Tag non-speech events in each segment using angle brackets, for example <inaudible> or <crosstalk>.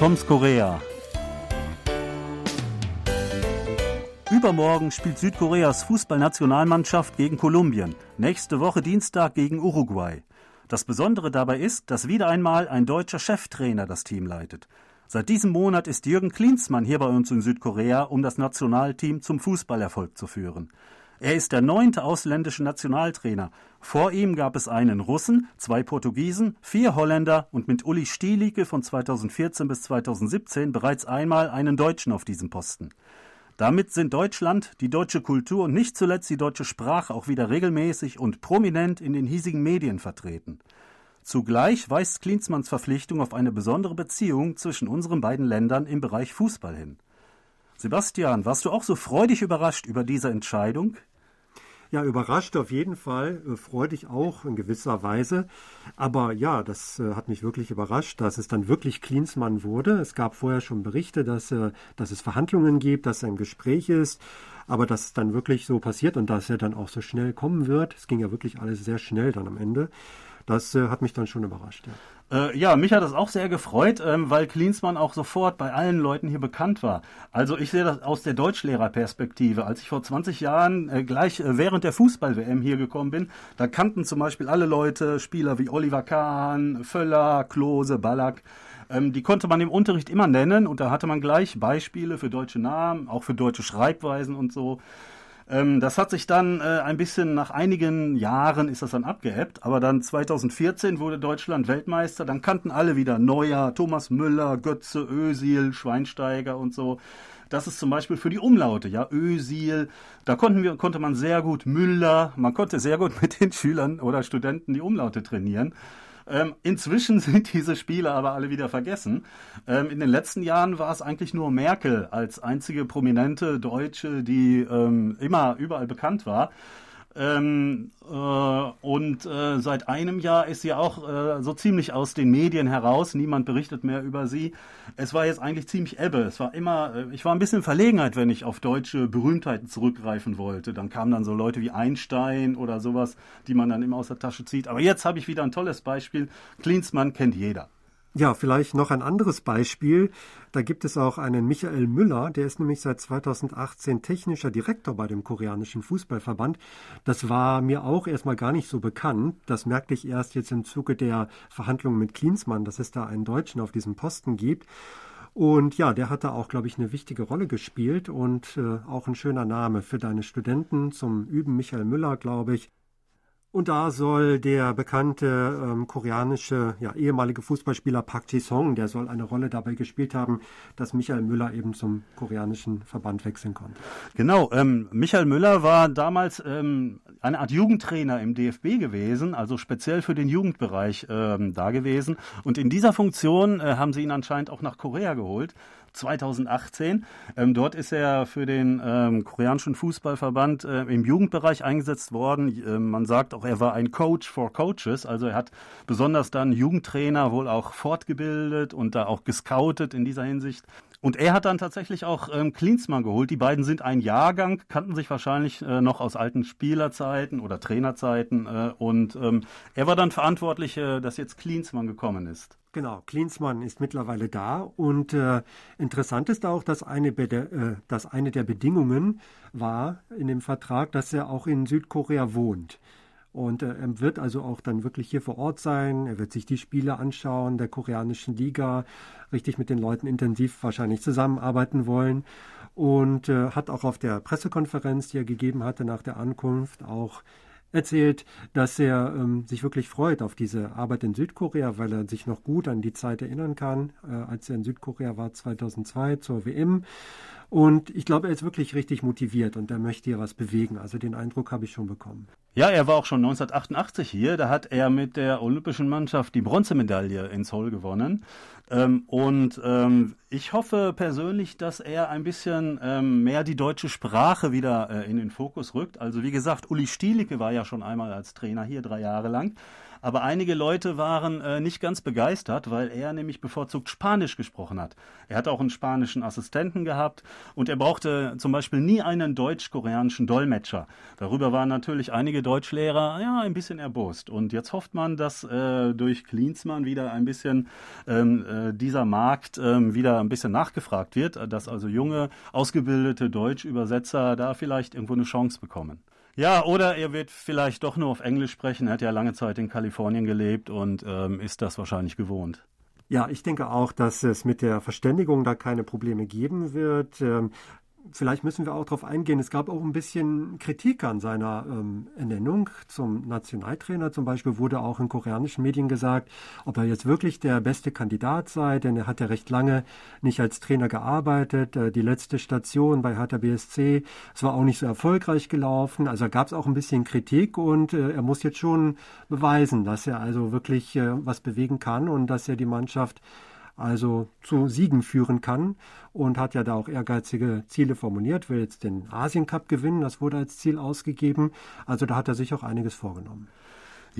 Toms Korea. Übermorgen spielt Südkoreas Fußballnationalmannschaft gegen Kolumbien, nächste Woche Dienstag gegen Uruguay. Das Besondere dabei ist, dass wieder einmal ein deutscher Cheftrainer das Team leitet. Seit diesem Monat ist Jürgen Klinsmann hier bei uns in Südkorea, um das Nationalteam zum Fußballerfolg zu führen. Er ist der neunte ausländische Nationaltrainer. Vor ihm gab es einen Russen, zwei Portugiesen, vier Holländer und mit Uli Stielicke von 2014 bis 2017 bereits einmal einen Deutschen auf diesem Posten. Damit sind Deutschland, die deutsche Kultur und nicht zuletzt die deutsche Sprache auch wieder regelmäßig und prominent in den hiesigen Medien vertreten. Zugleich weist Klinsmanns Verpflichtung auf eine besondere Beziehung zwischen unseren beiden Ländern im Bereich Fußball hin. Sebastian, warst du auch so freudig überrascht über diese Entscheidung? Ja, überrascht auf jeden Fall, äh, freudig auch in gewisser Weise. Aber ja, das äh, hat mich wirklich überrascht, dass es dann wirklich Klinsmann wurde. Es gab vorher schon Berichte, dass, äh, dass es Verhandlungen gibt, dass er im Gespräch ist. Aber dass es dann wirklich so passiert und dass er dann auch so schnell kommen wird, es ging ja wirklich alles sehr schnell dann am Ende. Das äh, hat mich dann schon überrascht. Ja. Äh, ja, mich hat das auch sehr gefreut, ähm, weil Klinsmann auch sofort bei allen Leuten hier bekannt war. Also ich sehe das aus der Deutschlehrerperspektive. Als ich vor 20 Jahren äh, gleich äh, während der Fußball-WM hier gekommen bin, da kannten zum Beispiel alle Leute Spieler wie Oliver Kahn, Völler, Klose, Ballack. Ähm, die konnte man im Unterricht immer nennen und da hatte man gleich Beispiele für deutsche Namen, auch für deutsche Schreibweisen und so. Ähm, das hat sich dann äh, ein bisschen nach einigen Jahren ist das dann abgeebbt, aber dann 2014 wurde Deutschland Weltmeister, dann kannten alle wieder Neuer, Thomas Müller, Götze, Ösil, Schweinsteiger und so. Das ist zum Beispiel für die Umlaute, ja, Ösil, da konnten wir, konnte man sehr gut Müller, man konnte sehr gut <laughs> mit den Schülern oder Studenten die Umlaute trainieren. Ähm, inzwischen <laughs> sind diese Spiele aber alle wieder vergessen. Ähm, in den letzten Jahren war es eigentlich nur Merkel als einzige prominente Deutsche, die ähm, immer überall bekannt war. Ähm, äh, und äh, seit einem Jahr ist sie auch äh, so ziemlich aus den Medien heraus. Niemand berichtet mehr über sie. Es war jetzt eigentlich ziemlich ebbe. Es war immer, äh, ich war ein bisschen Verlegenheit, wenn ich auf deutsche Berühmtheiten zurückgreifen wollte. Dann kamen dann so Leute wie Einstein oder sowas, die man dann immer aus der Tasche zieht. Aber jetzt habe ich wieder ein tolles Beispiel. Klinsmann kennt jeder. Ja, vielleicht noch ein anderes Beispiel. Da gibt es auch einen Michael Müller, der ist nämlich seit 2018 technischer Direktor bei dem koreanischen Fußballverband. Das war mir auch erstmal gar nicht so bekannt. Das merkte ich erst jetzt im Zuge der Verhandlungen mit Klinsmann, dass es da einen Deutschen auf diesem Posten gibt. Und ja, der hat da auch, glaube ich, eine wichtige Rolle gespielt und äh, auch ein schöner Name für deine Studenten zum Üben. Michael Müller, glaube ich. Und da soll der bekannte ähm, koreanische ja, ehemalige Fußballspieler Park Ji-song, der soll eine Rolle dabei gespielt haben, dass Michael Müller eben zum koreanischen Verband wechseln konnte. Genau, ähm, Michael Müller war damals ähm, eine Art Jugendtrainer im DFB gewesen, also speziell für den Jugendbereich ähm, da gewesen. Und in dieser Funktion äh, haben sie ihn anscheinend auch nach Korea geholt. 2018. Ähm, dort ist er für den ähm, koreanischen Fußballverband äh, im Jugendbereich eingesetzt worden. Äh, man sagt auch, er war ein Coach for Coaches. Also er hat besonders dann Jugendtrainer wohl auch fortgebildet und da auch gescoutet in dieser Hinsicht. Und er hat dann tatsächlich auch ähm, Klinsmann geholt. Die beiden sind ein Jahrgang, kannten sich wahrscheinlich äh, noch aus alten Spielerzeiten oder Trainerzeiten. Äh, und ähm, er war dann verantwortlich, äh, dass jetzt Klinsmann gekommen ist. Genau, Klinsmann ist mittlerweile da und äh, interessant ist auch, dass eine, äh, dass eine der Bedingungen war in dem Vertrag, dass er auch in Südkorea wohnt. Und äh, er wird also auch dann wirklich hier vor Ort sein. Er wird sich die Spiele anschauen der koreanischen Liga, richtig mit den Leuten intensiv wahrscheinlich zusammenarbeiten wollen. Und äh, hat auch auf der Pressekonferenz, die er gegeben hatte nach der Ankunft, auch erzählt, dass er ähm, sich wirklich freut auf diese Arbeit in Südkorea, weil er sich noch gut an die Zeit erinnern kann, äh, als er in Südkorea war 2002 zur WM. Und ich glaube, er ist wirklich richtig motiviert und er möchte hier was bewegen. Also den Eindruck habe ich schon bekommen. Ja, er war auch schon 1988 hier. Da hat er mit der olympischen Mannschaft die Bronzemedaille in Seoul gewonnen. Ähm, und ähm, ich hoffe persönlich, dass er ein bisschen ähm, mehr die deutsche Sprache wieder äh, in den Fokus rückt. Also wie gesagt, Uli Stielicke war ja schon einmal als Trainer hier drei Jahre lang. Aber einige Leute waren äh, nicht ganz begeistert, weil er nämlich bevorzugt Spanisch gesprochen hat. Er hat auch einen spanischen Assistenten gehabt und er brauchte zum Beispiel nie einen deutsch-koreanischen Dolmetscher. Darüber waren natürlich einige Deutschlehrer ja ein bisschen erbost. Und jetzt hofft man, dass äh, durch Klinsmann wieder ein bisschen ähm, äh, dieser Markt ähm, wieder ein bisschen nachgefragt wird, dass also junge, ausgebildete Deutschübersetzer da vielleicht irgendwo eine Chance bekommen. Ja, oder er wird vielleicht doch nur auf Englisch sprechen. Er hat ja lange Zeit in Kalifornien gelebt und ähm, ist das wahrscheinlich gewohnt. Ja, ich denke auch, dass es mit der Verständigung da keine Probleme geben wird. Ähm, Vielleicht müssen wir auch darauf eingehen. Es gab auch ein bisschen Kritik an seiner ähm, Ernennung zum Nationaltrainer. Zum Beispiel wurde auch in koreanischen Medien gesagt, ob er jetzt wirklich der beste Kandidat sei, denn er hat ja recht lange nicht als Trainer gearbeitet. Äh, die letzte Station bei Hertha BSC, es war auch nicht so erfolgreich gelaufen. Also gab es auch ein bisschen Kritik und äh, er muss jetzt schon beweisen, dass er also wirklich äh, was bewegen kann und dass er die Mannschaft also zu Siegen führen kann und hat ja da auch ehrgeizige Ziele formuliert, will jetzt den Asien Cup gewinnen, das wurde als Ziel ausgegeben. Also da hat er sich auch einiges vorgenommen.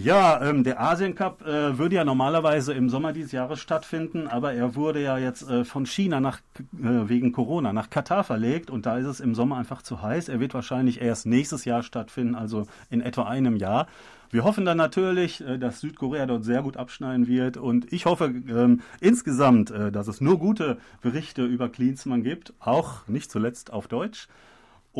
Ja, ähm, der Asien Cup äh, würde ja normalerweise im Sommer dieses Jahres stattfinden, aber er wurde ja jetzt äh, von China nach äh, wegen Corona nach Katar verlegt und da ist es im Sommer einfach zu heiß. Er wird wahrscheinlich erst nächstes Jahr stattfinden, also in etwa einem Jahr. Wir hoffen dann natürlich, äh, dass Südkorea dort sehr gut abschneiden wird und ich hoffe ähm, insgesamt, äh, dass es nur gute Berichte über Klinsmann gibt, auch nicht zuletzt auf Deutsch.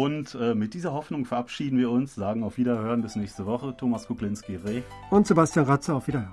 Und äh, mit dieser Hoffnung verabschieden wir uns, sagen auf Wiederhören bis nächste Woche. Thomas Kuklinski, Reh. Und Sebastian Ratze, auf Wiederhören.